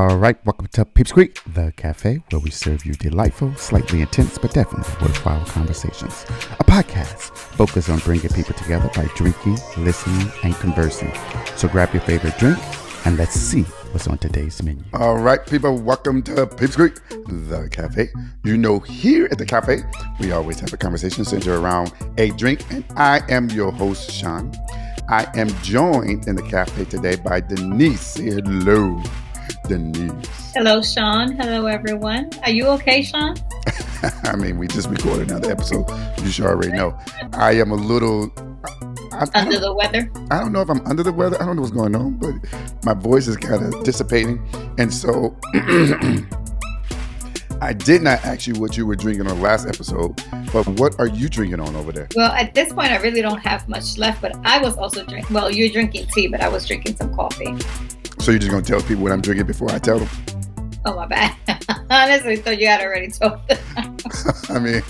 All right, welcome to Peeps Creek, the cafe where we serve you delightful, slightly intense, but definitely worthwhile conversations. A podcast focused on bringing people together by drinking, listening, and conversing. So grab your favorite drink and let's see what's on today's menu. All right, people, welcome to Peeps Creek, the cafe. You know, here at the cafe, we always have a conversation centered around a drink, and I am your host, Sean. I am joined in the cafe today by Denise. Hello. Denise. Hello, Sean. Hello, everyone. Are you okay, Sean? I mean, we just recorded another episode. You should already know. I am a little I, under I the weather. I don't know if I'm under the weather. I don't know what's going on, but my voice is kind of dissipating, and so. I did not ask you what you were drinking on the last episode, but what are you drinking on over there? Well, at this point, I really don't have much left, but I was also drinking. Well, you're drinking tea, but I was drinking some coffee. So you're just gonna tell people what I'm drinking before I tell them? Oh my bad. Honestly, thought you had already told them. I mean,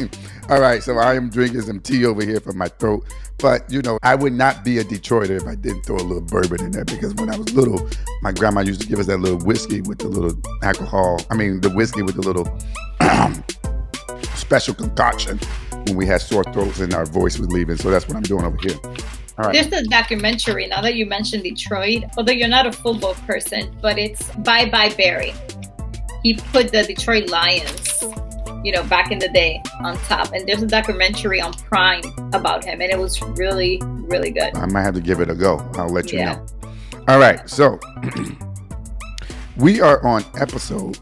all right. So I am drinking some tea over here for my throat, but you know, I would not be a Detroiter if I didn't throw a little bourbon in there because when I was little, my grandma used to give us that little whiskey with the little alcohol. I mean, the whiskey with the little special concoction when we had sore throats and our voice was leaving. So that's what I'm doing over here. There's a documentary now that you mentioned Detroit, although you're not a football person, but it's Bye Bye Barry. He put the Detroit Lions, you know, back in the day on top. And there's a documentary on Prime about him, and it was really, really good. I might have to give it a go. I'll let you yeah. know. All right. So we are on episode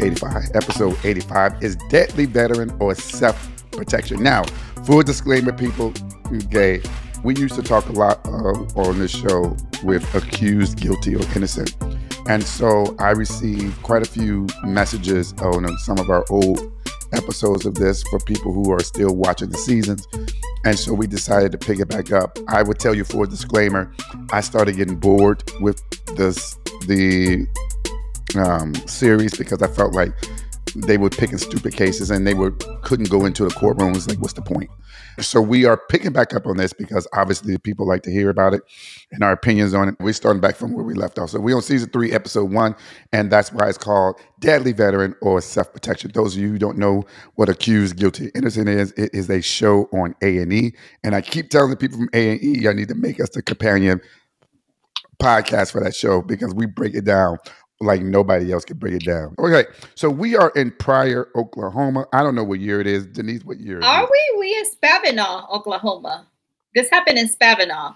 85. Episode 85 is Deadly Veteran or Self Protection. Now, full disclaimer, people, okay we used to talk a lot on this show with accused, guilty, or innocent. And so I received quite a few messages on some of our old episodes of this for people who are still watching the seasons. And so we decided to pick it back up. I would tell you for a disclaimer, I started getting bored with this the um, series because I felt like they were picking stupid cases and they were couldn't go into the courtroom. Was like, what's the point? So we are picking back up on this because obviously people like to hear about it and our opinions on it. We're starting back from where we left off. So we on season three, episode one, and that's why it's called Deadly Veteran or Self Protection. Those of you who don't know what Accused, Guilty, Innocent is, it is a show on A and E. And I keep telling the people from A and E, y'all need to make us the companion podcast for that show because we break it down like nobody else could bring it down. Okay, so we are in Pryor, Oklahoma. I don't know what year it is. Denise, what year? Are we? We in Spavinaw, Oklahoma. This happened in Spavinaw.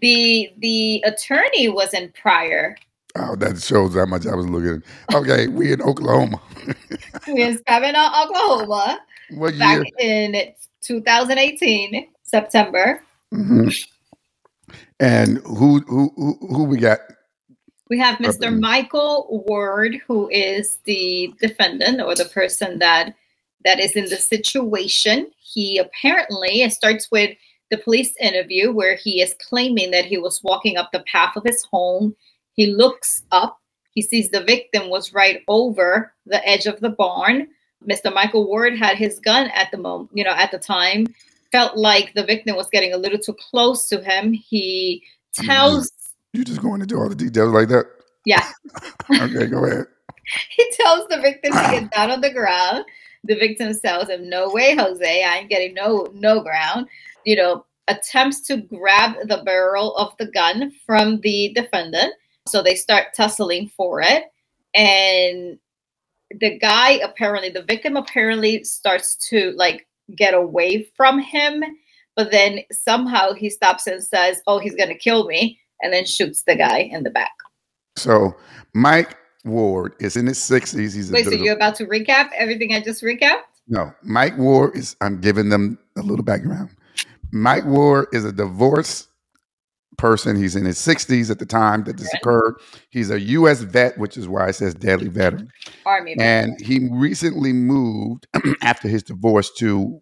The the attorney was in Pryor. Oh, that shows how much I was looking. Okay, we in Oklahoma. we in Spavinaw, Oklahoma. What back year? in 2018 September. Mm-hmm. And who who who, who we got we have Mr. Michael Ward, who is the defendant or the person that that is in the situation. He apparently it starts with the police interview where he is claiming that he was walking up the path of his home. He looks up, he sees the victim was right over the edge of the barn. Mr. Michael Ward had his gun at the moment, you know, at the time, felt like the victim was getting a little too close to him. He mm-hmm. tells you just going into all the details like that? Yeah. okay, go ahead. He tells the victim to get down on the ground. The victim tells him, "No way, Jose. I ain't getting no no ground." You know, attempts to grab the barrel of the gun from the defendant. So they start tussling for it, and the guy apparently, the victim apparently starts to like get away from him, but then somehow he stops and says, "Oh, he's gonna kill me." And then shoots the guy in the back. So Mike Ward is in his 60s. He's Wait, so you're about to recap everything I just recapped? No, Mike Ward is, I'm giving them a little background. Mike Ward is a divorced person. He's in his 60s at the time that this occurred. He's a U.S. vet, which is why it says deadly veteran. Army. And he recently moved after his divorce to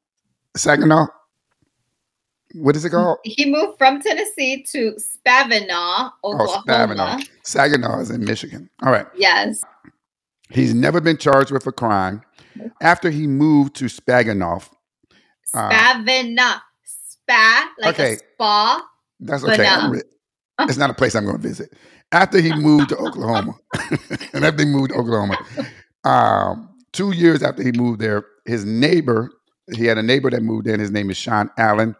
Saginaw, what is it called? He moved from Tennessee to Spavinaw, Oklahoma. Oh, Spavinaw. Saginaw is in Michigan. All right. Yes. He's never been charged with a crime. After he moved to Spaganoff. Uh, Spavinaw. Spa, like okay. a spa. That's okay. it's not a place I'm going to visit. after he moved to Oklahoma, and after he moved to Oklahoma, um, two years after he moved there, his neighbor, he had a neighbor that moved in. His name is Sean Allen.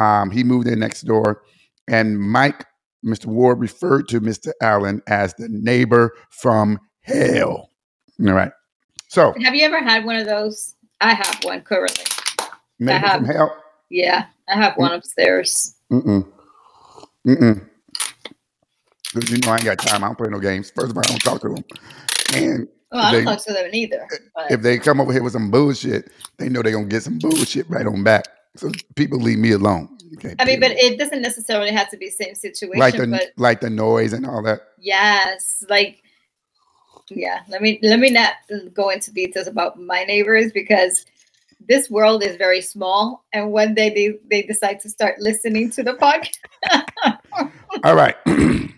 Um, he moved in next door, and Mike, Mr. Ward, referred to Mr. Allen as the neighbor from hell. All right. So, have you ever had one of those? I have one currently. Neighbor have, from hell. Yeah, I have one mm. upstairs. Mm-mm. Mm-mm. You know, I ain't got time. I don't play no games. First of all, I don't talk to them. And well, I don't they, talk to them either. But. If they come over here with some bullshit, they know they're gonna get some bullshit right on back. So people leave me alone. Okay, I mean, but it doesn't necessarily have to be same situation. Like the but, like the noise and all that. Yes, like yeah. Let me let me not go into details about my neighbors because this world is very small, and one day they they decide to start listening to the podcast. all right.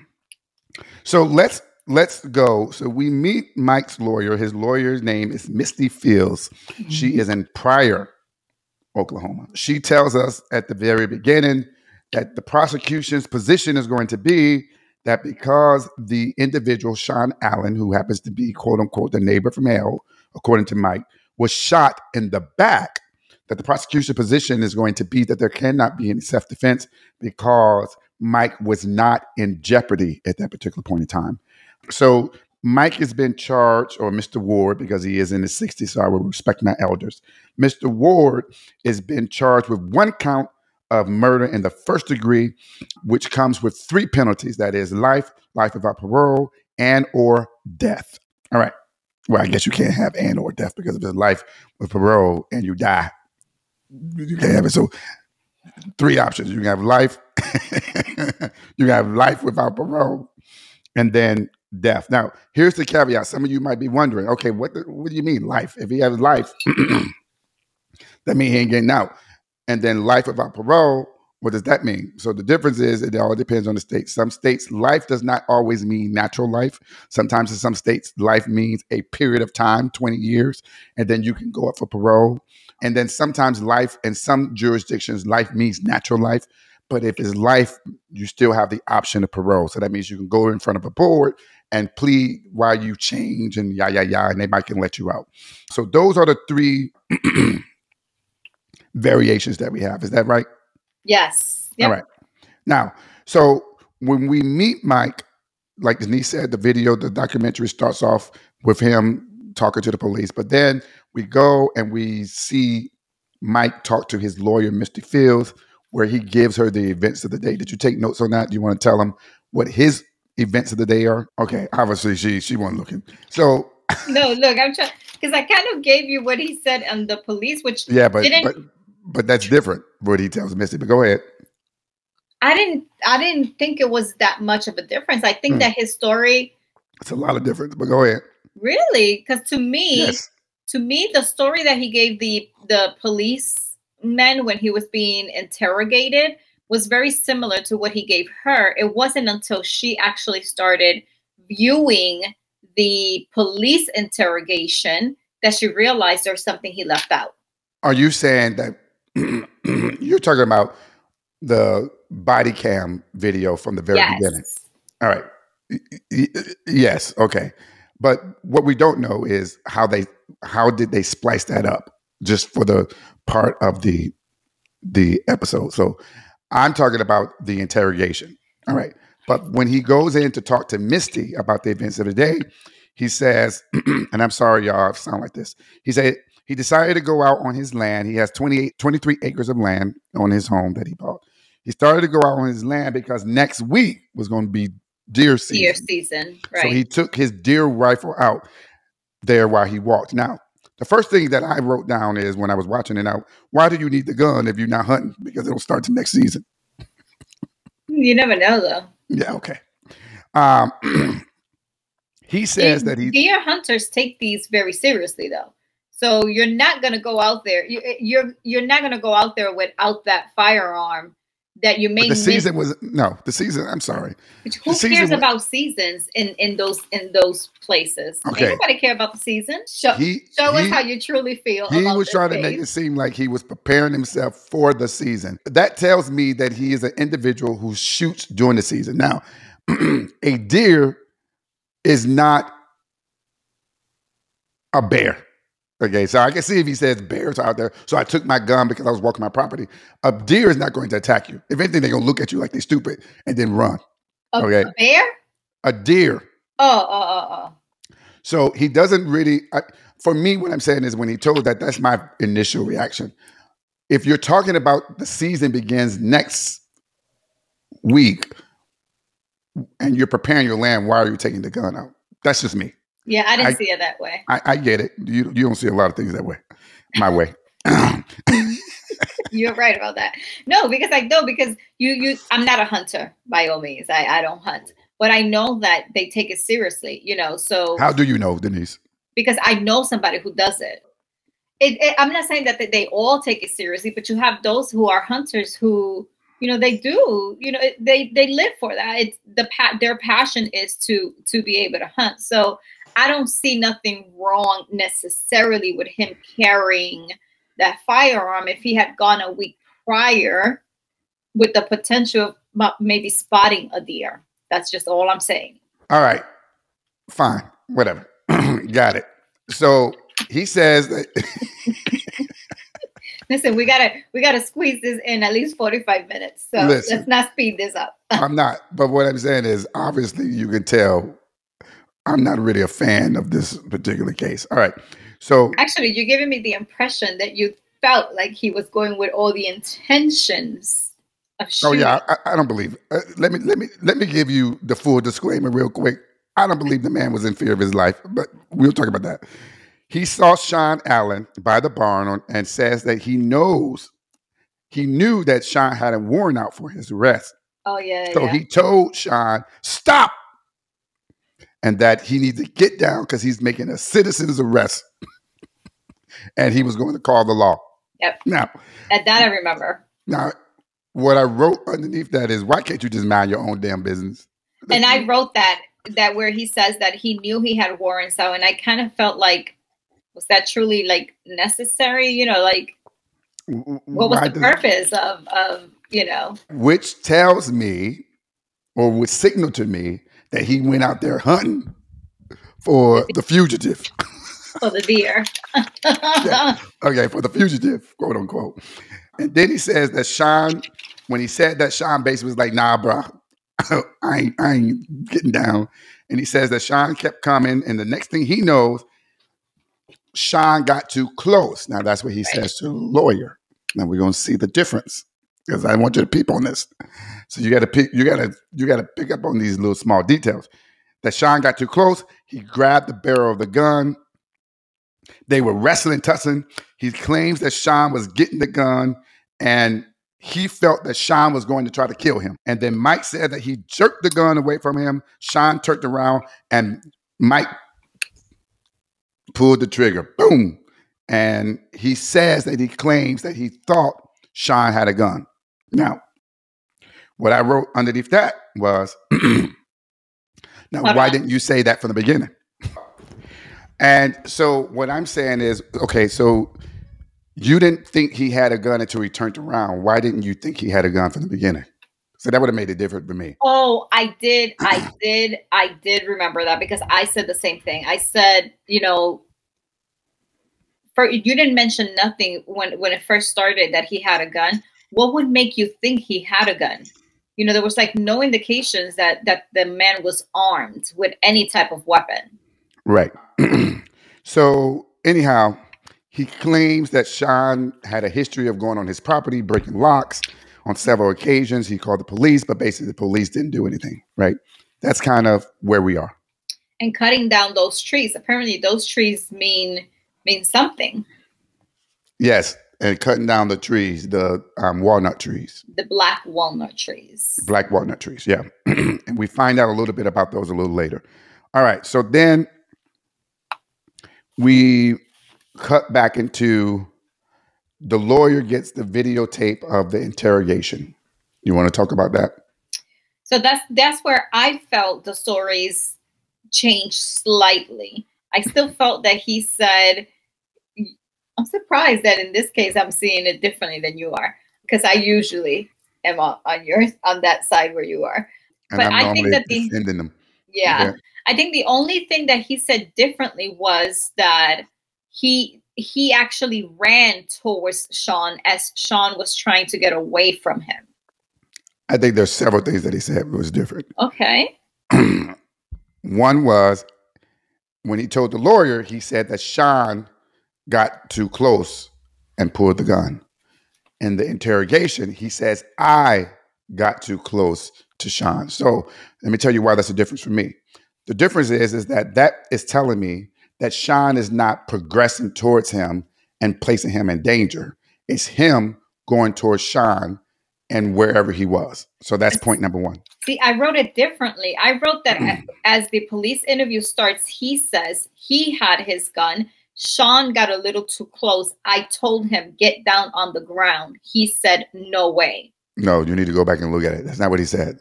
so let's let's go. So we meet Mike's lawyer. His lawyer's name is Misty Fields. Mm-hmm. She is in Pryor, Oklahoma. She tells us at the very beginning that the prosecution's position is going to be that because the individual, Sean Allen, who happens to be quote unquote the neighbor from hell, according to Mike, was shot in the back, that the prosecution position is going to be that there cannot be any self defense because Mike was not in jeopardy at that particular point in time. So Mike has been charged, or Mr. Ward, because he is in his 60s, so I will respect my elders. Mr. Ward has been charged with one count of murder in the first degree, which comes with three penalties. That is life, life without parole, and or death. All right. Well, I guess you can't have and or death because if it's life with parole and you die, you can't have it. So three options. You can have life, you can have life without parole, and then death. Now, here's the caveat. Some of you might be wondering, okay, what the, what do you mean life? If he has life, that means he ain't getting out. And then life without parole, what does that mean? So the difference is it all depends on the state. Some states, life does not always mean natural life. Sometimes in some states, life means a period of time, 20 years, and then you can go up for parole. And then sometimes life in some jurisdictions, life means natural life. But if it's life, you still have the option of parole. So that means you can go in front of a board and plead while you change and yeah, yeah, yeah, and they might can let you out. So those are the three variations that we have. Is that right? Yes. Yep. All right. Now, so when we meet Mike, like Denise said, the video, the documentary starts off with him talking to the police, but then we go and we see Mike talk to his lawyer, Misty Fields, where he gives her the events of the day. Did you take notes on that? Do you want to tell him what his events of the day are? Okay, obviously she she wasn't looking. So no, look, I'm trying because I kind of gave you what he said on the police, which yeah, but but but that's different. What he tells Misty. But go ahead. I didn't I didn't think it was that much of a difference. I think hmm. that his story. It's a lot of difference, but go ahead. Really, because to me, yes. to me, the story that he gave the the police men when he was being interrogated was very similar to what he gave her. It wasn't until she actually started viewing the police interrogation that she realized there's something he left out. Are you saying that you're talking about the body cam video from the very yes. beginning? All right. Yes. Okay. But what we don't know is how they how did they splice that up just for the part of the the episode. So I'm talking about the interrogation. All right. But when he goes in to talk to Misty about the events of the day, he says, and I'm sorry, y'all, I sound like this. He said he decided to go out on his land. He has 28, 23 acres of land on his home that he bought. He started to go out on his land because next week was going to be deer season. Deer season, right. So he took his deer rifle out there while he walked. Now, the first thing that I wrote down is when I was watching it out, why do you need the gun if you're not hunting? Because it'll start the next season. You never know, though. Yeah, okay. Um, he says that he deer hunters take these very seriously, though. So you're not going to go out there. You, you're you're not going to go out there without that firearm that you may. But the season was no. The season. I'm sorry. But who the cares about seasons in in those in those places? Okay. Nobody care about the season. Show, he, show he, us how you truly feel. He was trying to make it seem like he was preparing himself for the season. That tells me that he is an individual who shoots during the season. Now, a deer is not a bear. Okay, so I can see if he says bears out there. So I took my gun because I was walking my property. A deer is not going to attack you. If anything, they're gonna look at you like they're stupid and then run. A, okay, a bear. A deer. Oh, oh, oh, oh. So he doesn't really. I, for me, what I'm saying is when he told that, that's my initial reaction. If you're talking about the season begins next week, and you're preparing your land, why are you taking the gun out? That's just me. Yeah, I didn't I, see it that way. I, I, get it. You you don't see a lot of things that way. My way. You're right about that. No, because I know because you you I'm not a hunter by all means. I I don't hunt, but I know that they take it seriously. You know, so how do you know, Denise? Because I know somebody who does it. It, it, I'm not saying that they all take it seriously, but you have those who are hunters who you know they do you know they they live for that it's the their passion is to to be able to hunt so i don't see nothing wrong necessarily with him carrying that firearm if he had gone a week prior with the potential of maybe spotting a deer. That's just all i'm saying. All right. Fine. Whatever. Got it. So he says that Listen, we gotta we gotta squeeze this in at least 45 minutes. So Listen, let's not speed this up. I'm not, but what I'm saying is obviously you can tell I'm not really a fan of this particular case. All right. So actually you're giving me the impression that you felt like he was going with all the intentions of shooting. Oh yeah, I, I don't believe. Uh, let me let me let me give you the full disclaimer real quick. I don't believe the man was in fear of his life, but we'll talk about that. He saw Sean Allen by the barn and says that he knows, he knew that Sean had a warrant out for his arrest. Oh, yeah. So yeah. he told Sean, stop, and that he needs to get down because he's making a citizen's arrest. and he was going to call the law. Yep. Now, at that I remember. Now, what I wrote underneath that is, why can't you just mind your own damn business? And I wrote that that where he says that he knew he had warrants out, and I kind of felt like was that truly like necessary? You know, like what was Why the purpose of of you know? Which tells me, or would signal to me that he went out there hunting for the fugitive. For the deer. yeah. Okay, for the fugitive, quote unquote. And then he says that Sean, when he said that, Sean basically was like, nah, bro, I ain't, I ain't getting down. And he says that Sean kept coming, and the next thing he knows, Sean got too close. Now that's what he says to the lawyer. Now we're gonna see the difference because I want you to peep on this. So you got to pick. You got to you got to pick up on these little small details. That Sean got too close. He grabbed the barrel of the gun. They were wrestling, tussling. He claims that Sean was getting the gun and he felt that Sean was going to try to kill him. And then Mike said that he jerked the gun away from him. Sean turned around and Mike pulled the trigger, boom. And he says that he claims that he thought Sean had a gun. Now, what I wrote underneath that was, now, why didn't you say that from the beginning? And so what I'm saying is, okay, so you didn't think he had a gun until he turned around. Why didn't you think he had a gun from the beginning? So that would have made it different for me. Oh, I did. I did. I did remember that because I said the same thing. I said, you know, for you didn't mention nothing when when it first started that he had a gun. What would make you think he had a gun? You know, there was like no indications that that the man was armed with any type of weapon. Right. so anyhow, he claims that Sean had a history of going on his property, breaking locks on several occasions. He called the police, but basically the police didn't do anything, right? That's kind of where we are. And cutting down those trees. Apparently, those trees mean mean something. Yes, and cutting down the trees, the um, walnut trees. The black walnut trees. Black walnut trees, yeah. and we find out a little bit about those a little later. All right, so then we cut back into the lawyer gets the videotape of the interrogation. You want to talk about that? So that's that's where I felt the stories changed slightly. I still felt that he said, I'm surprised that in this case I'm seeing it differently than you are, because I usually am on, on yours on that side where you are. And but I think that the defending them. yeah, Okay. I think the only thing that he said differently was that he he actually ran towards Sean as Sean was trying to get away from him. I think there's several things that he said was different. Okay. One was when he told the lawyer, he said that Sean got too close and pulled the gun. In the interrogation, he says, I got too close to Sean. So let me tell you why that's a difference for me. The difference is, is that that is telling me that Sean is not progressing towards him and placing him in danger. It's him going towards Sean and wherever he was. So that's point number one. See, I wrote it differently. I wrote that Hmm. as the police interview starts, he says he had his gun. Sean got a little too close. I told him, get down on the ground. He said, no way. No, you need to go back and look at it. That's not what he said.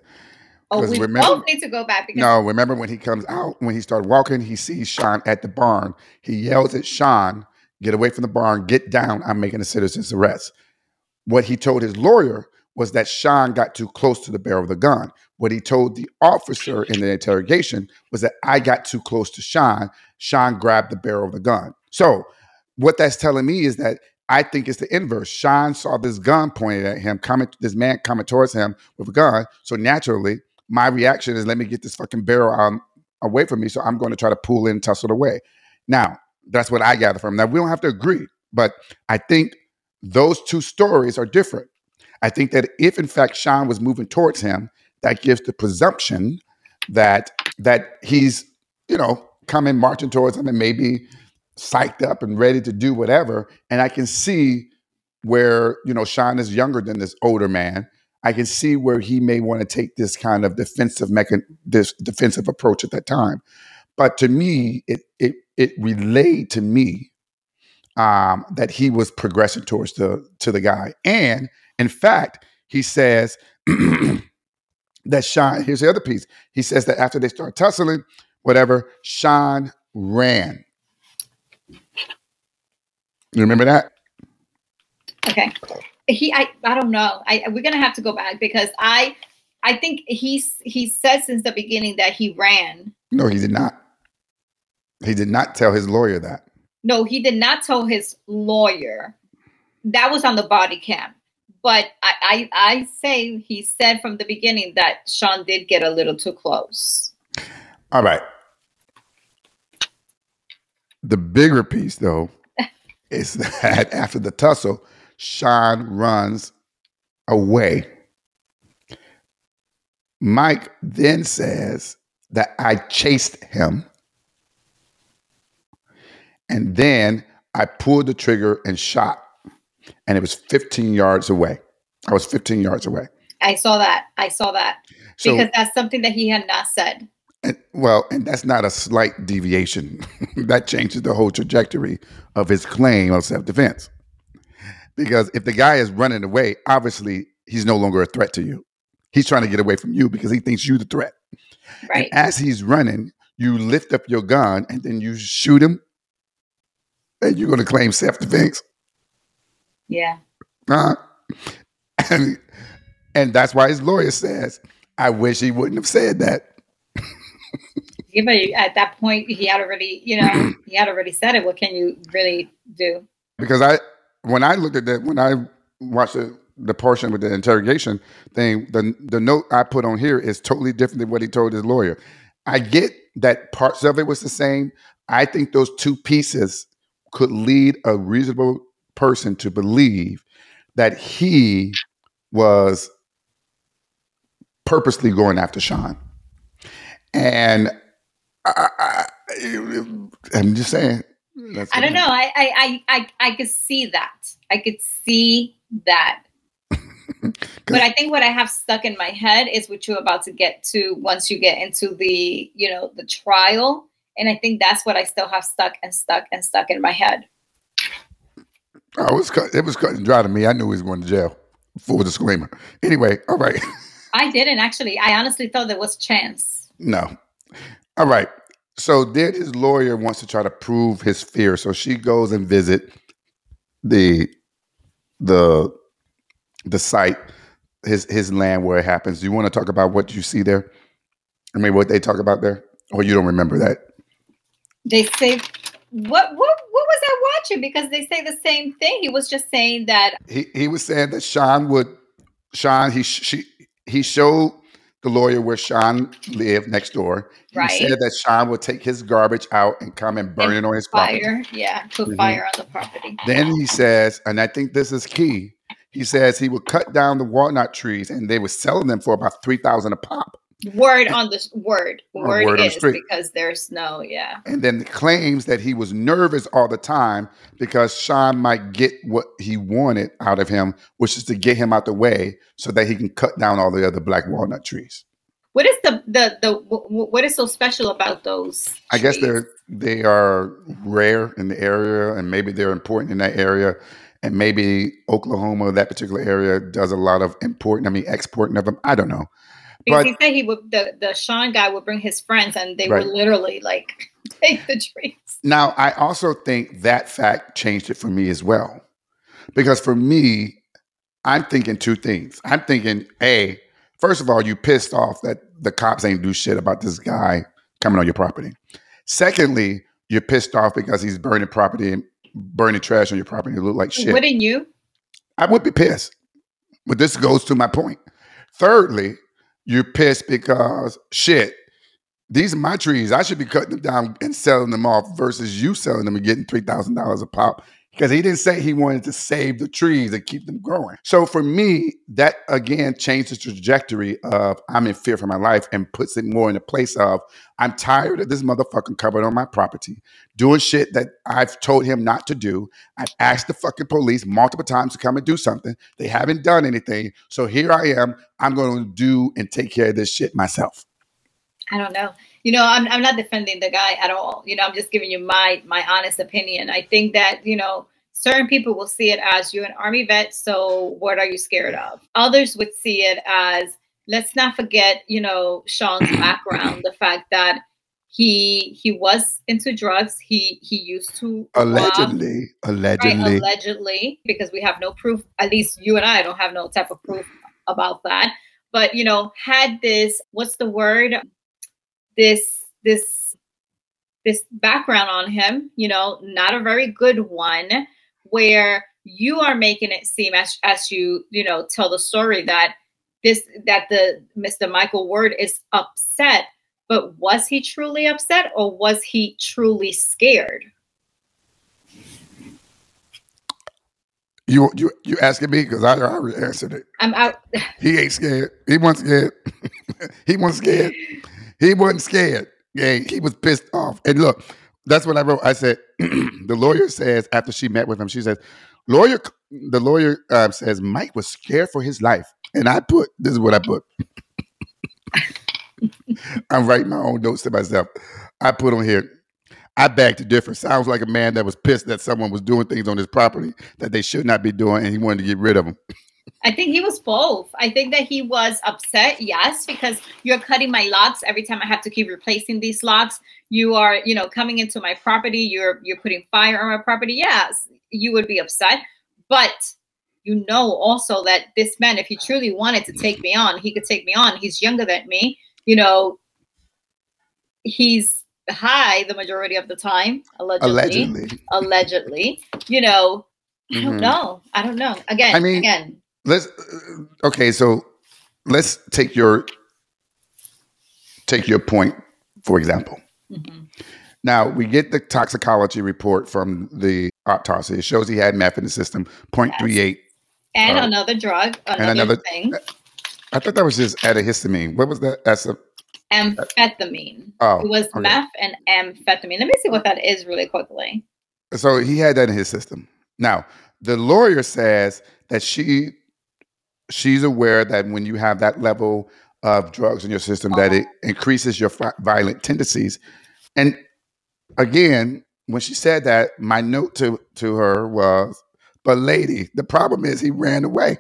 Oh, we remember- both need to go back because No, remember when he comes out, when he started walking, he sees Sean at the barn. He yells at Sean, get away from the barn, get down. I'm making a citizen's arrest. What he told his lawyer was that Sean got too close to the barrel of the gun. What he told the officer in the interrogation was that I got too close to Sean. Sean grabbed the barrel of the gun. So, what that's telling me is that I think it's the inverse. Sean saw this gun pointed at him, coming, this man coming towards him with a gun. So naturally, my reaction is, let me get this fucking barrel um, away from me. So I'm going to try to pull in, tussle it away. Now, that's what I gather from. Now we don't have to agree, but I think those two stories are different. I think that if in fact Sean was moving towards him, that gives the presumption that that he's, you know, coming marching towards him and maybe psyched up and ready to do whatever. And I can see where, you know, Sean is younger than this older man. I can see where he may want to take this kind of defensive mechan- this defensive approach at that time. But to me, it it it relayed to me um, that he was progressing towards the to the guy, and in fact, he says that Sean. Here's the other piece. He says that after they start tussling, whatever, Sean ran. You remember that? Okay. He I I don't know. I we're gonna have to go back because I I think he's he said since the beginning that he ran. No, he did not. He did not tell his lawyer that. No, he did not tell his lawyer. That was on the body cam. But I, I I say he said from the beginning that Sean did get a little too close. All right. The bigger piece, though, is that after the tussle, Sean runs away. Mike then says that I chased him. And then I pulled the trigger and shot. And it was 15 yards away. I was 15 yards away. I saw that. I saw that. So, because that's something that he had not said. And, well, and that's not a slight deviation. that changes the whole trajectory of his claim of self defense. Because if the guy is running away, obviously he's no longer a threat to you. He's trying to get away from you because he thinks you're the threat. Right. And as he's running, you lift up your gun and then you shoot him, and you're going to claim self defense. Yeah. Uh, and, and that's why his lawyer says, I wish he wouldn't have said that. Yeah, but at that point he had already, you know, he had already said it. What can you really do? Because I, when I looked at that, when I watched the, the portion with the interrogation thing, the, the note I put on here is totally different than what he told his lawyer. I get that parts of it was the same. I think those two pieces could lead a reasonable person to believe that he was purposely going after Sean. And I, I, am just saying. Hmm. that's I don't know. I I I I, I could see that. I could see that. but I think what I have stuck in my head is what you're about to get to once you get into the, you know, the trial. And I think that's what I still have stuck and stuck and stuck in my head. I was cut, it was cut and dry to me. I knew he was going to jail. Full disclaimer. Anyway, all right. I didn't actually. I honestly thought there was chance. No. All right. So then his lawyer wants to try to prove his fear. So she goes and visit the the the site, his his land where it happens. Do you want to talk about what you see there? I mean, what they talk about there? Or you don't remember that? They say what what what was I watching? Because they say the same thing. He was just saying that he he was saying that Sean would Sean he she he showed the lawyer where Sean lived next door. He Right. said that Sean would take his garbage out and come and burn And it on his property. fire, yeah, put Mhm. fire on the property. Then he says, and I think this is key. He says he would cut down the walnut trees and they were selling them for about three thousand a pop. Word on the word. Or Word, word is because there's no, yeah. And then claims that he was nervous all the time because Sean might get what he wanted out of him, which is to get him out the way so that he can cut down all the other black walnut trees. What is the the the wh- wh- what is so special about those? I guess they're they are rare in the area, and maybe they're important in that area, and maybe Oklahoma, that particular area, does a lot of importing. I mean, exporting of them. I don't know. Because but- he said he would the the Sean guy would bring his friends and they Right. would literally like take the trees. Now, I also think that fact changed it for me as well, because for me, I'm thinking two things. I'm thinking, a first of all, you pissed off that the cops ain't do shit about this guy coming on your property. Secondly, you're pissed off because he's burning property and burning trash on your property. It look like shit. Wouldn't you? I would be pissed. But this goes to my point. Thirdly, you're pissed because shit, these are my trees. I should be cutting them down and selling them off versus you selling them and getting $3,000 a pop because he didn't say he wanted to save the trees and keep them growing. So for me, that again changed the trajectory of I'm in fear for my life and puts it more in the place of I'm tired of this motherfucking covered on my property doing shit that I've told him not to do. I've asked the fucking police multiple times to come and do something. They haven't done anything. So here I am. I'm going to do and take care of this shit myself. I don't know. You know, I'm I'm not defending the guy at all. You know, I'm just giving you my my honest opinion. I think that, you know, certain people will see it as you're an army vet, so what are you scared of? Others would see it as let's not forget, you know, Sean's background, the fact that he he was into drugs. He he used to rob, Allegedly, right, allegedly. allegedly, because we have no proof. At least you and I don't have no type of proof about that. But you know, had this what's the word? This this this background on him, you know, not a very good one, where you are making it seem as as you you know tell the story that this that the Mr. Michael Ward is upset. But was he truly upset or was he truly scared? You you you asking me because I already answered it. I'm out. He ain't scared. He wasn't scared. he wasn't scared. He wasn't scared. Yeah, he was pissed off. And look, that's what I wrote. I said the lawyer says after she met with him, she says, lawyer. The lawyer uh, says Mike was scared for his life, and I put this is what I put. I'm writing my own notes to myself. I put on here. I beg to differ. Sounds like a man that was pissed that someone was doing things on his property that they should not be doing, and he wanted to get rid of them. I think he was both. I think that he was upset, yes, because you're cutting my locks every time I have to keep replacing these locks. You are, you know, coming into my property. You're you're putting fire on my property. Yes, you would be upset, but you know also that this man, if he truly wanted to take me on, he could take me on. He's younger than me. You know, he's high the majority of the time, allegedly. Allegedly, Allegedly, you know. I don't Mhm. know. I don't know. Again, I mean, again, let's okay so let's take your take your point for example mhm. now we get the toxicology report from the autopsy it shows he had meth in the system 0.38 and Uh, another drug, another, another- thing, i thought that was just antihistamine what was that that's a amphetamine. oh It was okay. meth and amphetamine. Let me see what that is really quickly. so he had that in his system now the lawyer says that she she's aware that when you have that level of drugs in your system that it oh. increases your fi- violent tendencies. And again when she said that my note to to her was but lady the problem is he ran away.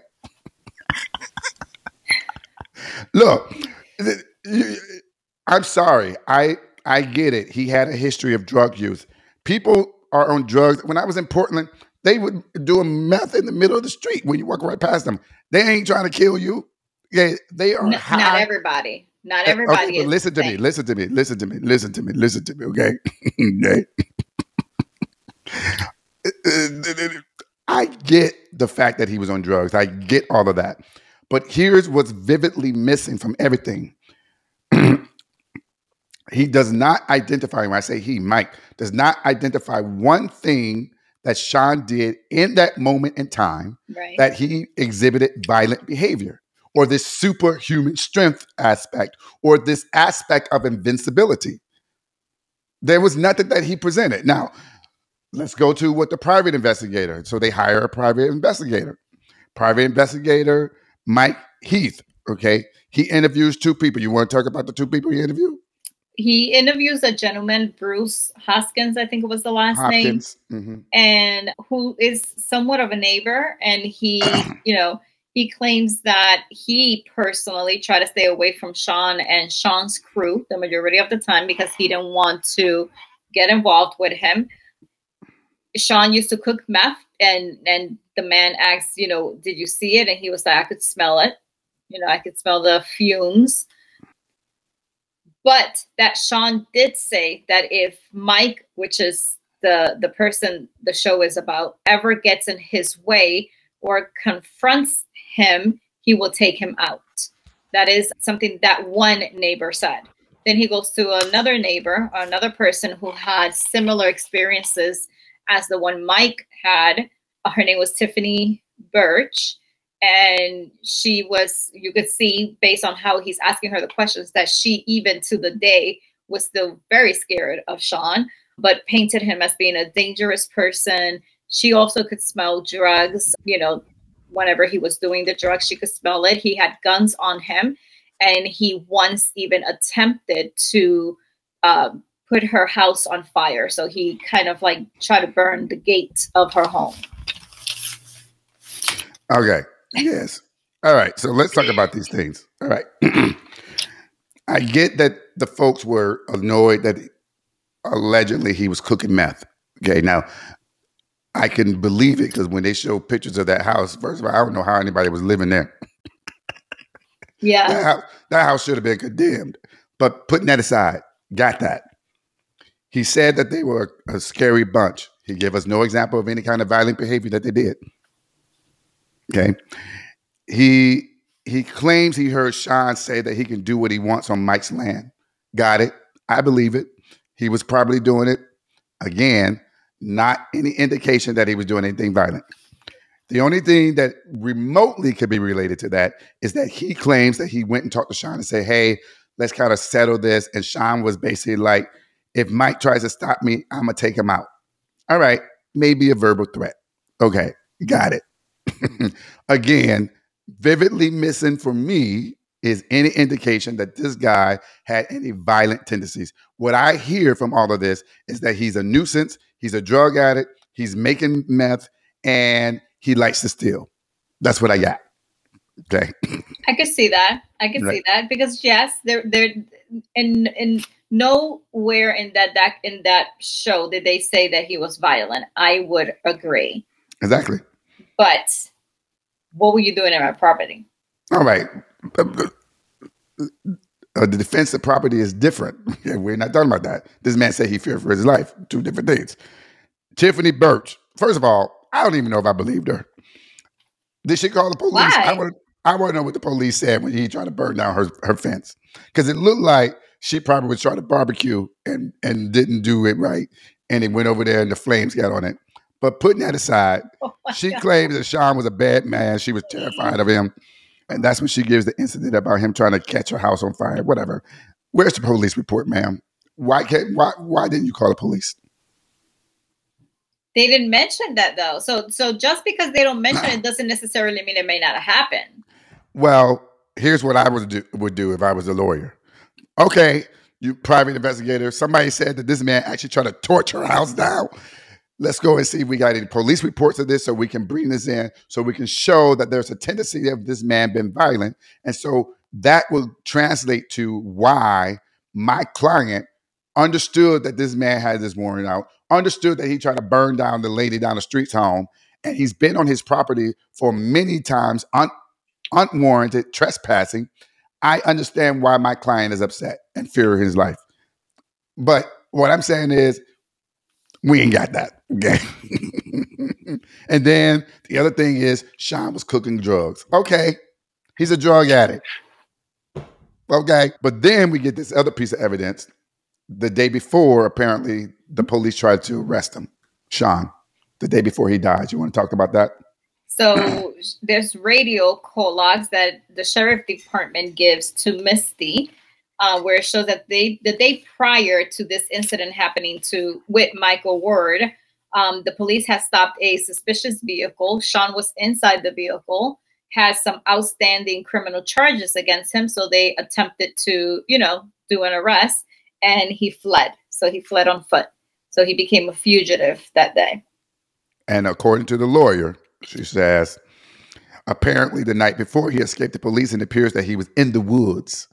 Look i'm sorry. I i get it. He had a history of drug use. People are on drugs. When i was in portland they would do a meth in the middle of the street when you walk right past them they ain't trying to kill you yeah they are N- high not everybody. Not eh, everybody. Okay, listen to me. Listen to me. Listen to me. Listen to me. Listen to me. Okay. okay. I get the fact that he was on drugs. I get all of that. But here's what's vividly missing from everything. he does not identify, when I say he, Mike, does not identify one thing that Sean did in that moment in time right. that he exhibited violent behavior or this superhuman strength aspect or this aspect of invincibility. There was nothing that he presented. Now, let's go to what the private investigator. So they hire a private investigator. Private investigator Mike Heath. Okay, he interviews two people. You want to talk about the two people he interviewed? He interviews a gentleman, Bruce Hoskins, I think it was the last Hopkins. name, mm-hmm. and who is somewhat of a neighbor. And he, you know, he claims that he personally tried to stay away from Sean and Sean's crew the majority of the time because he didn't want to get involved with him. Sean used to cook meth, and and the man asked, you know, did you see it? And he was like, I could smell it. You know, I could smell the fumes. But that Sean did say that if Mike, which is the the person the show is about, ever gets in his way or confronts him, he will take him out. That is something that one neighbor said. Then he goes to another neighbor, another person who had similar experiences as the one Mike had. Her name was Tiffany Birch. And she was, you could see based on how he's asking her the questions, that she, even to the day, was still very scared of Sean, but painted him as being a dangerous person. She also could smell drugs, you know, whenever he was doing the drugs, she could smell it. He had guns on him, and he once even attempted to uh, put her house on fire. So he kind of like tried to burn the gate of her home. Okay. Yes. All right. So let's talk about these things. All right. I get that the folks were annoyed that allegedly he was cooking meth. Okay. Now, I can believe it because when they show pictures of that house, first of all, I don't know how anybody was living there. Yeah. That house, that house should have been condemned. But putting that aside, got that. He said that they were a scary bunch. He gave us no example of any kind of violent behavior that they did. Okay. He he claims he heard Sean say that he can do what he wants on Mike's land. Got it. I believe it. He was probably doing it again, not any indication that he was doing anything violent. The only thing that remotely could be related to that is that he claims that he went and talked to Sean and said, Hey, let's kind of settle this. And Sean was basically like, if Mike tries to stop me, I'm gonna take him out. All right, maybe a verbal threat. Okay, got it. Again, vividly missing for me is any indication that this guy had any violent tendencies. What I hear from all of this is that he's a nuisance, he's a drug addict, he's making meth, and he likes to steal. That's what I got. Okay. I could see that. I could right. see that because yes, there there in in nowhere in that, that in that show did they say that he was violent. I would agree. Exactly. But what were you doing in my property? All right. Uh, the defense of property is different. We're not talking about that. This man said he feared for his life. Two different things. Tiffany Birch. First of all, I don't even know if I believed her. Did she call the police? Why? I want I want to know what the police said when he tried to burn down her her fence because it looked like she probably was trying to barbecue and and didn't do it right, and it went over there and the flames got on it. But putting that aside, oh she God. claims that Sean was a bad man. She was terrified of him, and that's when she gives the incident about him trying to catch her house on fire. Whatever. Where's the police report, ma'am? Why can't why why didn't you call the police? They didn't mention that though. So so just because they don't mention it doesn't necessarily mean it may not happen. Well, here's what I would do would do if I was a lawyer okay, you private investigator, somebody said that this man actually tried to torch her house down. Let's go and see if we got any police reports of this so we can bring this in so we can show that there's a tendency of this man been violent. And so that will translate to why my client understood that this man had this warrant out, understood that he tried to burn down the lady down the street's home, and he's been on his property for many times un- unwarranted trespassing I understand why my client is upset and fear his life. But what I'm saying is, we ain't got that. Okay. and then the other thing is, Sean was cooking drugs. Okay. He's a drug addict. Okay. But then we get this other piece of evidence. The day before, apparently, the police tried to arrest him, Sean, the day before he died. You want to talk about that? So there's radio call logs that the sheriff department gives to Misty, uh, where it shows that they the day prior to this incident happening to with Michael Ward, um, the police had stopped a suspicious vehicle. Sean was inside the vehicle, has some outstanding criminal charges against him, so they attempted to, you know, do an arrest, and he fled. So he fled on foot. So he became a fugitive that day. And according to the lawyer, she says, apparently the night before he escaped the police, and it appears that he was in the woods,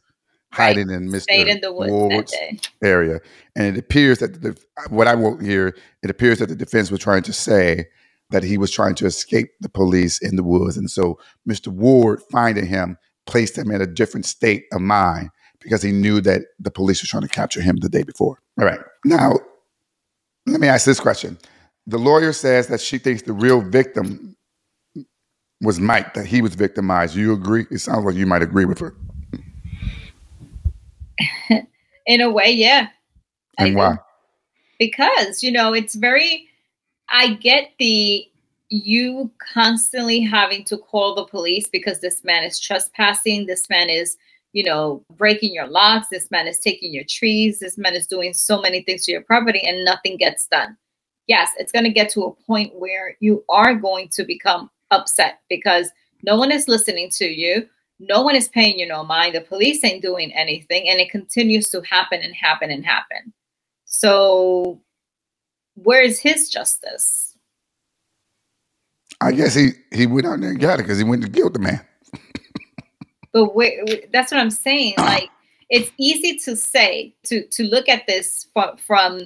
right. hiding in Mr. Stayed in the woods Ward's area. And it appears that the, what I wrote here, it appears that the defense was trying to say that he was trying to escape the police in the woods, and so Mr. Ward finding him placed him in a different state of mind because he knew that the police were trying to capture him the day before. All right, now let me ask this question. The lawyer says that she thinks the real victim was Mike that he was victimized. You agree? It sounds like you might agree with her. In a way, yeah. And why? Because, you know, it's very I get the you constantly having to call the police because this man is trespassing, this man is, you know, breaking your locks, this man is taking your trees, this man is doing so many things to your property and nothing gets done. Yes, it's going to get to a point where you are going to become upset because no one is listening to you. No one is paying you no mind. The police ain't doing anything. And it continues to happen and happen and happen. So, where is his justice? I guess he, he went out there and got it because he went to kill the man. but wait, that's what I'm saying. Ah. Like, it's easy to say, to, to look at this from, from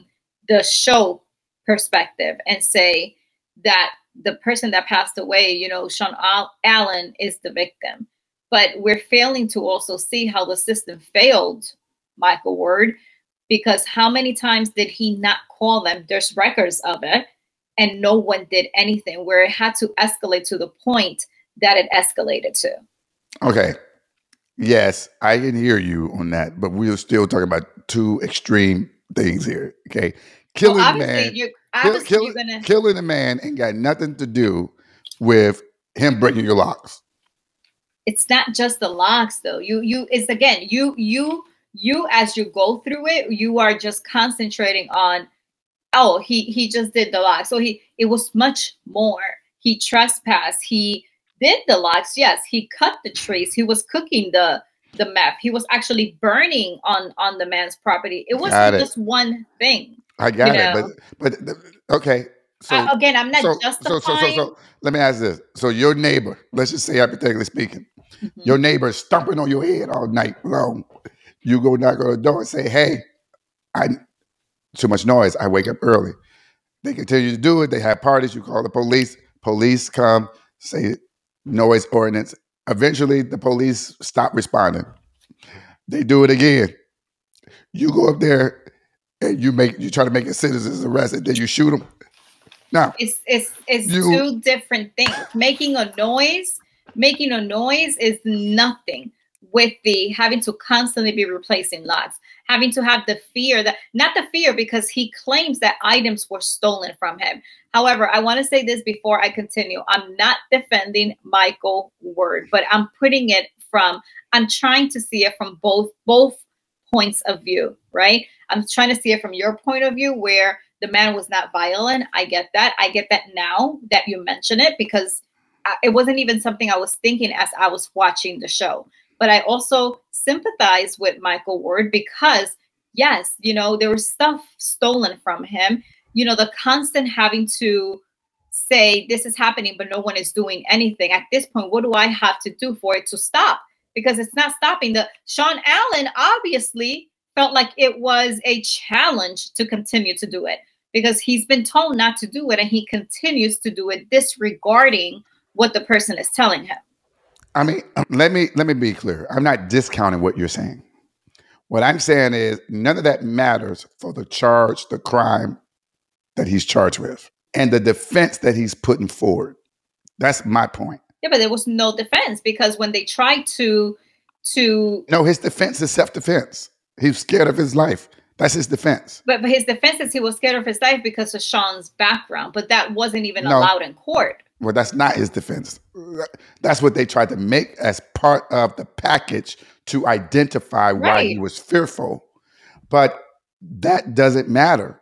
the show perspective and say that the person that passed away, you know, Sean Allen is the victim. But we're failing to also see how the system failed Michael Ward because how many times did he not call them? There's records of it, and no one did anything where it had to escalate to the point that it escalated to. Okay. Yes, I can hear you on that, but we're still talking about two extreme things here. Okay. Oh, killing well, man. You're, Kill, kill, gonna... Killing a man ain't got nothing to do with him breaking your locks. It's not just the locks, though. You, you, it's again, you, you, you, as you go through it, you are just concentrating on, oh, he, he just did the locks. So he, it was much more. He trespassed. He did the locks. Yes, he cut the trees. He was cooking the, the meth. He was actually burning on on the man's property. It wasn't just one thing. I got you know? it, but but okay. So uh, again, I'm not so, justifying. So, so, so, so, let me ask this: So your neighbor, let's just say hypothetically speaking, mm-hmm. your neighbor is stomping on your head all night long. You go knock on the door and say, "Hey, I too much noise. I wake up early." They continue to do it. They have parties. You call the police. Police come, say noise ordinance. Eventually, the police stop responding. They do it again. You go up there and you make you try to make a citizen's arrest and then you shoot them. Now it's it's it's you, two different things. Making a noise, making a noise is nothing with the having to constantly be replacing lots, having to have the fear that not the fear because he claims that items were stolen from him. However, I want to say this before I continue. I'm not defending Michael Ward, but I'm putting it from I'm trying to see it from both both points of view, right? I'm trying to see it from your point of view where the man was not violent. I get that. I get that now that you mention it because it wasn't even something I was thinking as I was watching the show. But I also sympathize with Michael Ward because, yes, you know, there was stuff stolen from him. You know, the constant having to say this is happening, but no one is doing anything. At this point, what do I have to do for it to stop? Because it's not stopping. The Sean Allen obviously felt like it was a challenge to continue to do it because he's been told not to do it and he continues to do it disregarding what the person is telling him. I mean, um, let me let me be clear. I'm not discounting what you're saying. What I'm saying is none of that matters for the charge, the crime that he's charged with, and the defense that he's putting forward. That's my point. Yeah, but there was no defense because when they tried to to No, his defense is self-defense. He's scared of his life. That's his defense. But, but his defense is he was scared of his life because of Sean's background, but that wasn't even no. allowed in court. Well, that's not his defense. That's what they tried to make as part of the package to identify right. why he was fearful. But that doesn't matter.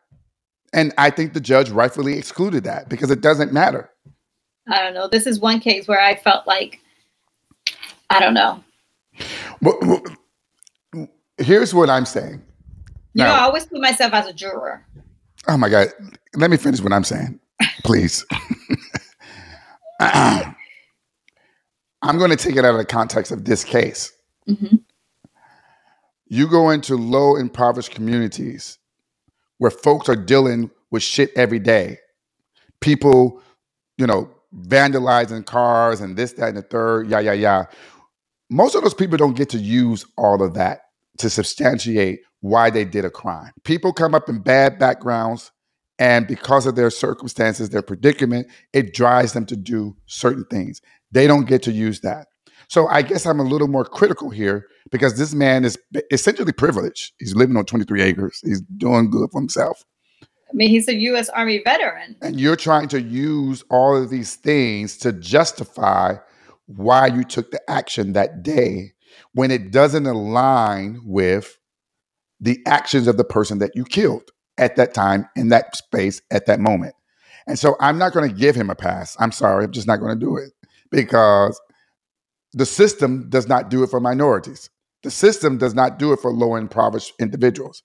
And I think the judge rightfully excluded that because it doesn't matter. I don't know. This is one case where I felt like, I don't know. Well, here's what I'm saying. You now, know, I always put myself as a juror. Oh my God. Let me finish what I'm saying, please. I'm going to take it out of the context of this case. Mm-hmm. You go into low impoverished communities where folks are dealing with shit every day. People, you know, vandalizing cars and this, that, and the third, yeah, yeah, yeah. Most of those people don't get to use all of that to substantiate why they did a crime. People come up in bad backgrounds, and because of their circumstances, their predicament, it drives them to do certain things. They don't get to use that. So I guess I'm a little more critical here because this man is essentially privileged. He's living on 23 acres. He's doing good for himself. I mean, he's a U.S. Army veteran. And you're trying to use all of these things to justify why you took the action that day when it doesn't align with the actions of the person that you killed at that time in that space at that moment. And so I'm not going to give him a pass. I'm sorry. I'm just not going to do it because the system does not do it for minorities. The system does not do it for low impoverished individuals.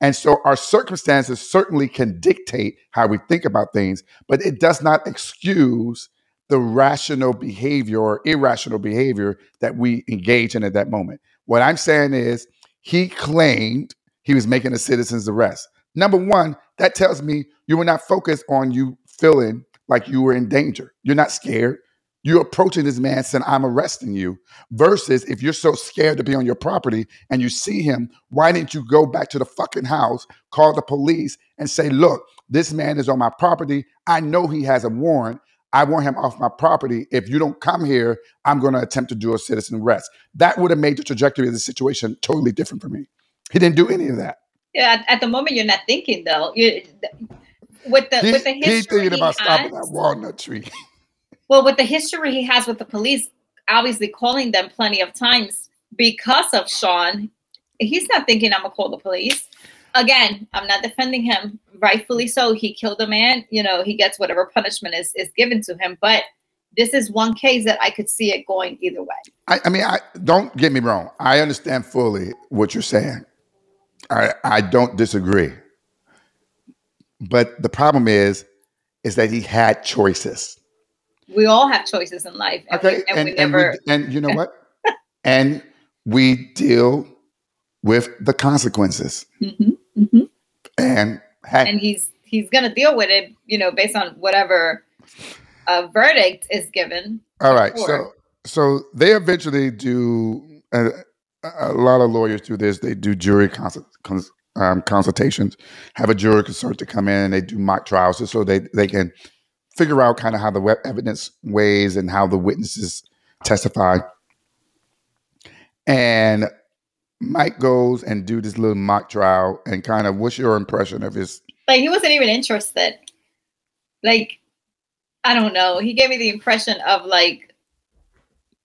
And so our circumstances certainly can dictate how we think about things, but it does not excuse the rational behavior or irrational behavior that we engage in at that moment. What I'm saying is he claimed he was making a citizen's arrest. Number one, that tells me you were not focused on you feeling like you were in danger. You're not scared. You're approaching this man saying, I'm arresting you. Versus if you're so scared to be on your property and you see him, why didn't you go back to the fucking house, call the police, and say, Look, this man is on my property. I know he has a warrant. I want him off my property. If you don't come here, I'm going to attempt to do a citizen arrest. That would have made the trajectory of the situation totally different for me. He didn't do any of that. Yeah, at, at the moment you're not thinking though. You with the he, with the history he's thinking about has, stopping that walnut tree. well, with the history he has with the police, obviously calling them plenty of times because of Sean, he's not thinking I'm gonna call the police. Again, I'm not defending him. Rightfully so. He killed a man. You know, he gets whatever punishment is is given to him. But this is one case that I could see it going either way. I, I mean, I don't get me wrong. I understand fully what you're saying. I I don't disagree. But the problem is, is that he had choices. We all have choices in life. And okay, we, and, and, we never... and, we, and you know what? and we deal with the consequences. Mm-hmm, mm-hmm. And and he's he's going to deal with it, you know, based on whatever a verdict is given. All right, so so they eventually do. Uh, a lot of lawyers do this. They do jury consult, cons, um, consultations, have a jury consult to come in, and they do mock trials just so they they can figure out kind of how the evidence weighs and how the witnesses testify. And Mike goes and do this little mock trial, and kind of what's your impression of his? Like he wasn't even interested. Like I don't know. He gave me the impression of like,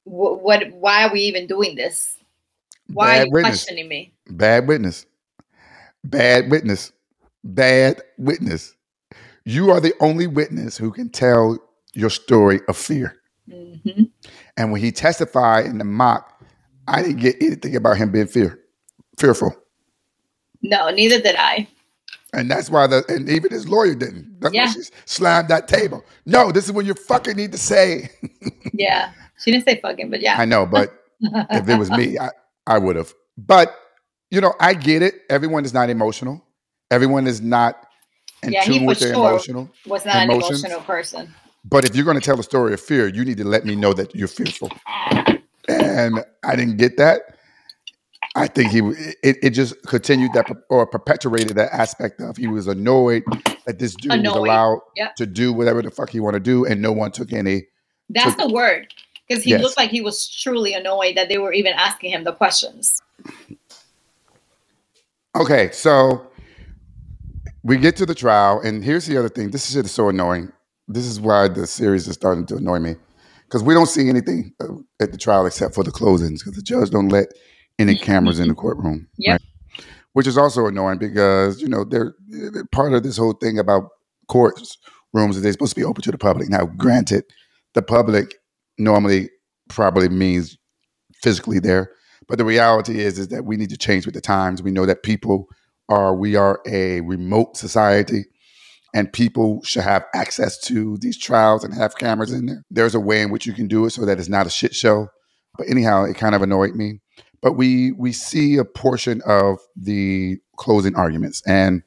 what why are we even doing this? Why Bad are you witness. questioning me? Bad witness. Bad witness. Bad witness. You are the only witness who can tell your story of fear. Mm-hmm. And when he testified in the mock, I didn't get anything about him being fear fearful. No, neither did I. And that's why the and even his lawyer didn't. That's yeah. why she slammed that table. No, this is what you fucking need to say. yeah. She didn't say fucking, but yeah. I know, but if it was me, I, I would have. But you know, I get it. Everyone is not emotional. Everyone is not in yeah, tune with their sure emotional. Was not emotions. an emotional person. But if you're going to tell a story of fear, you need to let me know that you're fearful. and I didn't get that. I think he it, it just continued that or perpetuated that aspect of he was annoyed that this dude annoyed. was allowed yep. to do whatever the fuck he want to do, and no one took any. That's took, the word because he yes. looked like he was truly annoyed that they were even asking him the questions. Okay, so we get to the trial, and here's the other thing. This shit is so annoying. This is why the series is starting to annoy me because we don't see anything uh, at the trial except for the closings because the judge don't let any cameras in the courtroom. Yeah. Right? Which is also annoying because, you know, they're, they're part of this whole thing about courts rooms that they're supposed to be open to the public. Now, granted, the public normally probably means physically there, but the reality is is that we need to change with the times. We know that people are we are a remote society and people should have access to these trials and have cameras in there. There's a way in which you can do it so that it's not a shit show. But anyhow, it kind of annoyed me but we we see a portion of the closing arguments. And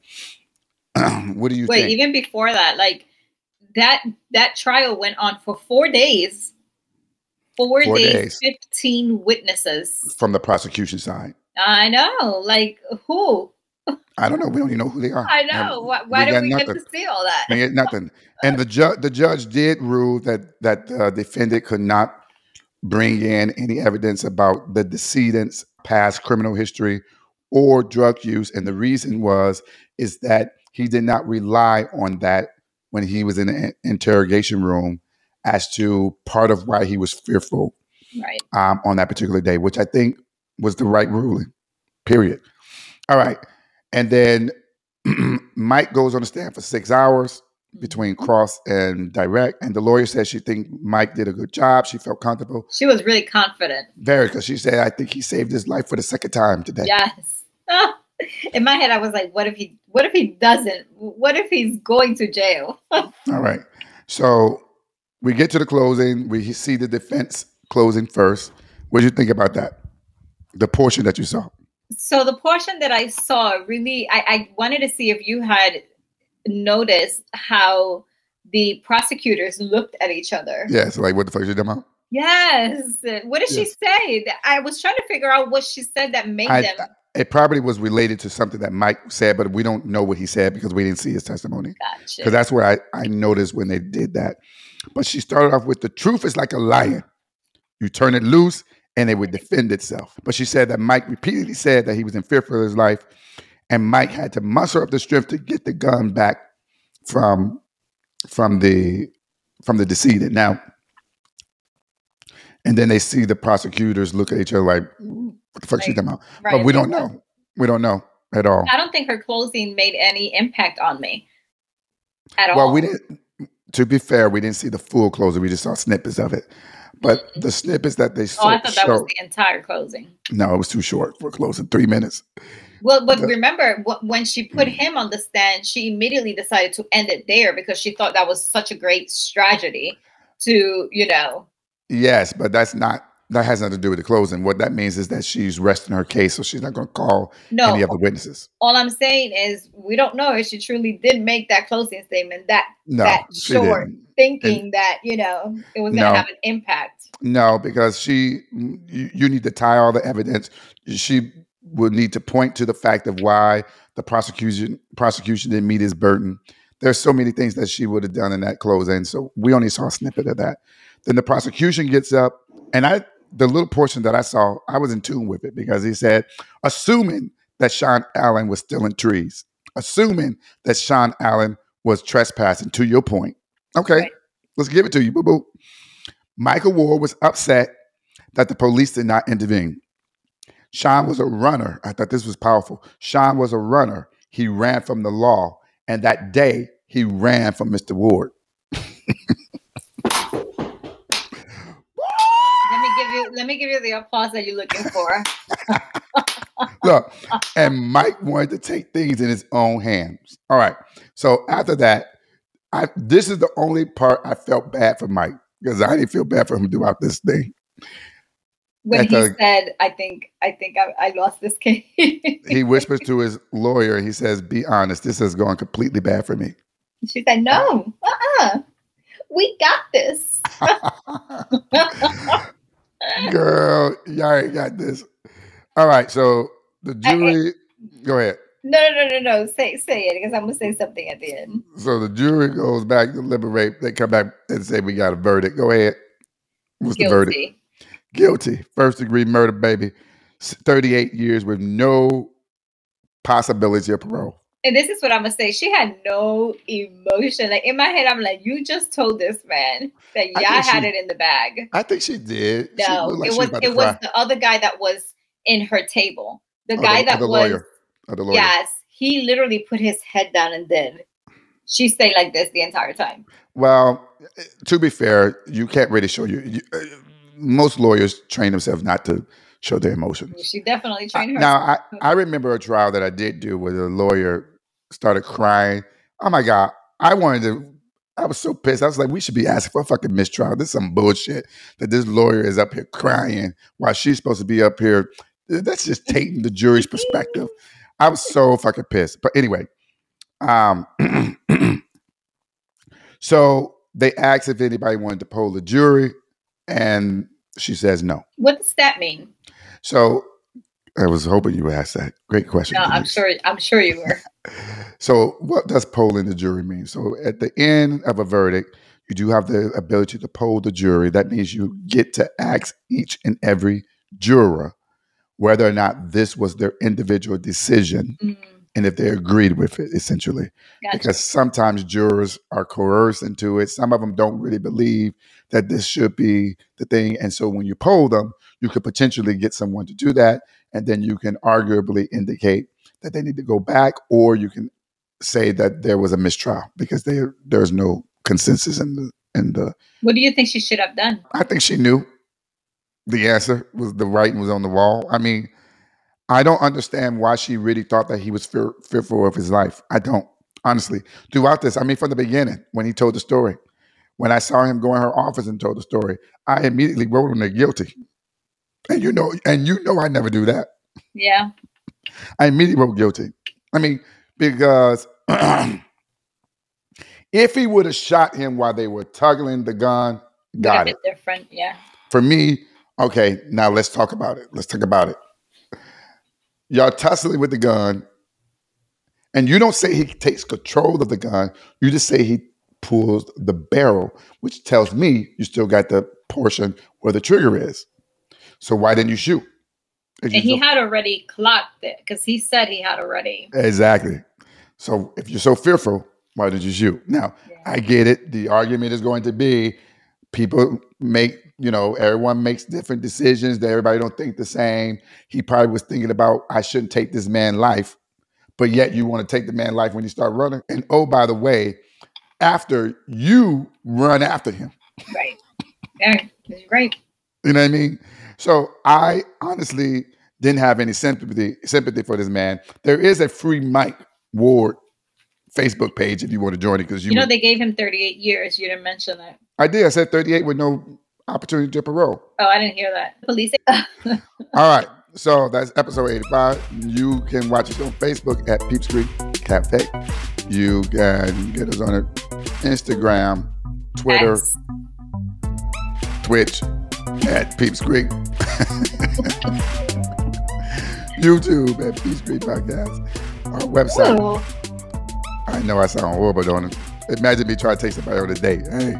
what do you wait? Think? Even before that, like that that trial went on for four days. Four, four days, days, fifteen witnesses from the prosecution side. I know, like who? I don't know. We don't even know who they are. I know. Why, why we do we nothing. get to see all that? We get nothing. And the judge, the judge did rule that that uh, defendant could not bring in any evidence about the decedent's past criminal history or drug use. And the reason was is that he did not rely on that when he was in the interrogation room as to part of why he was fearful right. um, on that particular day, which I think was the right ruling. Period. All right. And then Mike goes on the stand for six hours between cross and direct. And the lawyer says she think Mike did a good job. She felt comfortable. She was really confident. Very, because she said, I think he saved his life for the second time today. Yes. In my head, I was like, what if he what if he doesn't? What if he's going to jail? All right. So we get to the closing. We see the defense closing first. What did you think about that? The portion that you saw. So the portion that I saw really I, I wanted to see if you had noticed how the prosecutors looked at each other. Yeah, so like, what the fuck is she talking about? Yes. What did yes. she say? I was trying to figure out what she said that made I, them. It probably was related to something that Mike said, but we don't know what he said because we didn't see his testimony. Gotcha. Because that's where I, I noticed when they did that. But she started off with the truth is like a lion. You turn it loose and it would defend itself. But she said that Mike repeatedly said that he was in fear for his life and Mike had to muster up the strength to get the gun back from from the from the decedent. Now, and then they see the prosecutors look at each other like, "What the fuck she talking about?" Right. But we don't know. We don't know at all. I don't think her closing made any impact on me at all. Well, we didn't. To be fair, we didn't see the full closing. We just saw snippets of it. But the snippets that they saw. Oh, I thought that was the entire closing. No, it was too short for closing. Three minutes. Well, but remember when she put mm. him on the stand, she immediately decided to end it there because she thought that was such a great strategy to, you know. Yes, but that's not that has nothing to do with the closing. What that means is that she's resting her case, so she's not going to call no, any of the witnesses. All I'm saying is we don't know if she truly did make that closing statement that no, that short, thinking and, that you know it was going to no, have an impact. No, because she, you, you need to tie all the evidence. She would need to point to the fact of why the prosecution prosecution didn't meet his burden. There's so many things that she would have done in that closing. So we only saw a snippet of that. Then the prosecution gets up, and I the little portion that I saw, I was in tune with it because he said, assuming that Sean Allen was still in trees, assuming that Sean Allen was trespassing, to your point. Okay, right. let's give it to you, boo boo. Michael Ward was upset that the police did not intervene. Sean was a runner. I thought this was powerful. Sean was a runner. He ran from the law. And that day, he ran from Mr. Ward. let me give you let me give you the applause that you're looking for. Look, and Mike wanted to take things in his own hands. All right. So after that, I this is the only part I felt bad for Mike because I didn't feel bad for him throughout this thing when he said, "I think, I think I, I lost this case." he whispers to his lawyer. He says, "Be honest. This has gone completely bad for me." She said, "No, uh-uh. we got this." Girl, y'all ain't got this. All right, so the jury. I, go ahead. No, no, no, no, no. Say, say it because I'm gonna say something at the end. So the jury goes back to deliberate. They come back and say we got a verdict. Go ahead. What's Guilty. the verdict? Guilty. First degree murder, baby. 38 years with no possibility of parole. And this is what I'm gonna say. She had no emotion. Like in my head, I'm like, you just told this man that y'all had she, it in the bag. I think she did. No, like it was it was the other guy that was in her table. The oh, guy the, that the was lawyer. Oh, the lawyer. Yes, he literally put his head down and did. She stayed like this the entire time. Well, to be fair, you can't really show you. you uh, most lawyers train themselves not to show their emotions. She definitely trained her. Now, I, I remember a trial that I did do with a lawyer started crying. Oh my God. I wanted to, I was so pissed. I was like, we should be asking for a fucking mistrial. This is some bullshit that this lawyer is up here crying while she's supposed to be up here. That's just taking the jury's perspective. I was so fucking pissed. But anyway, um, so they asked if anybody wanted to poll the jury, and she says no. What does that mean? So I was hoping you would ask that. Great question. No, I'm sure. I'm sure you were. so, what does polling the jury mean? So, at the end of a verdict, you do have the ability to poll the jury. That means you get to ask each and every juror whether or not this was their individual decision mm-hmm. and if they agreed with it, essentially. Gotcha. Because sometimes jurors are coerced into it. Some of them don't really believe that this should be the thing. And so, when you poll them, you could potentially get someone to do that and then you can arguably indicate that they need to go back, or you can say that there was a mistrial because there there's no consensus in the in the. What do you think she should have done? I think she knew the answer was the writing was on the wall. I mean, I don't understand why she really thought that he was fear, fearful of his life. I don't honestly. Throughout this, I mean, from the beginning when he told the story, when I saw him go in her office and told the story, I immediately wrote him the guilty. And you know, and you know, I never do that. Yeah. I immediately wrote guilty. I mean, because if he would have shot him while they were tugging the gun, got it. Different, yeah. For me, okay. Now let's talk about it. Let's talk about it. Y'all tussling with the gun, and you don't say he takes control of the gun. You just say he pulls the barrel, which tells me you still got the portion where the trigger is. So why didn't you shoot? And he had already clocked it because he said he had already. Exactly. So if you're so fearful, why did you shoot? Now, yeah. I get it. The argument is going to be people make, you know, everyone makes different decisions that everybody don't think the same. He probably was thinking about, I shouldn't take this man life, but yet you want to take the man life when you start running. And oh, by the way, after you run after him. Right. Yeah, right. You know what I mean? So I honestly didn't have any sympathy sympathy for this man. There is a free Mike Ward Facebook page if you want to join it because you, you know would, they gave him 38 years. You didn't mention that. I did. I said 38 with no opportunity to parole. Oh, I didn't hear that. Police. All right. So that's episode 85. You can watch us on Facebook at Peep Creek Cafe. You can get us on Instagram, Twitter, X. Twitch, at Peeps Creek. YouTube at Peeps Creek Podcast. Our website. Ooh. I know I sound horrible, don't it? Imagine me trying to take somebody on a date. Hey.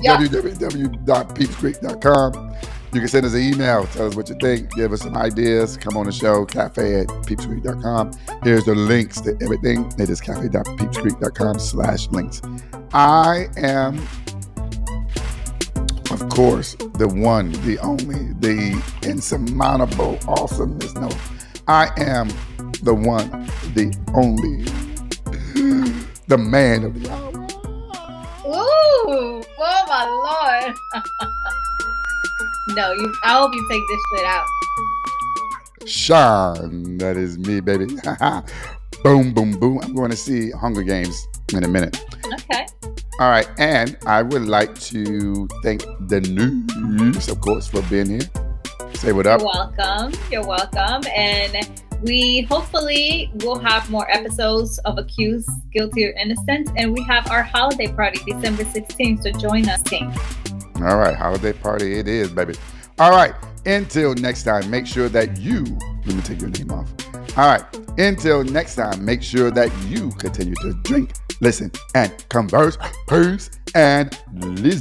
yeah. www.peepscreek.com. You can send us an email. Tell us what you think. Give us some ideas. Come on the show. Cafe at peepscreek.com. Here's the links to everything. It is cafe.peepscreek.com slash links. I am of course, the one, the only, the insurmountable awesomeness. No, I am the one, the only, the man of the hour. Ooh, oh my lord. no, you. I hope you take this shit out. Sean, that is me, baby. boom, boom, boom. I'm going to see Hunger Games in a minute. Okay. All right, and I would like to thank Denise, of course, for being here. Say what up. You're welcome. You're welcome. And we hopefully will have more episodes of Accused, Guilty, or Innocent. And we have our holiday party December 16th. So join us, team. All right, holiday party it is, baby. All right. Until next time, make sure that you, let me take your name off. All right. Until next time, make sure that you continue to drink, listen, and converse. Peace and listen.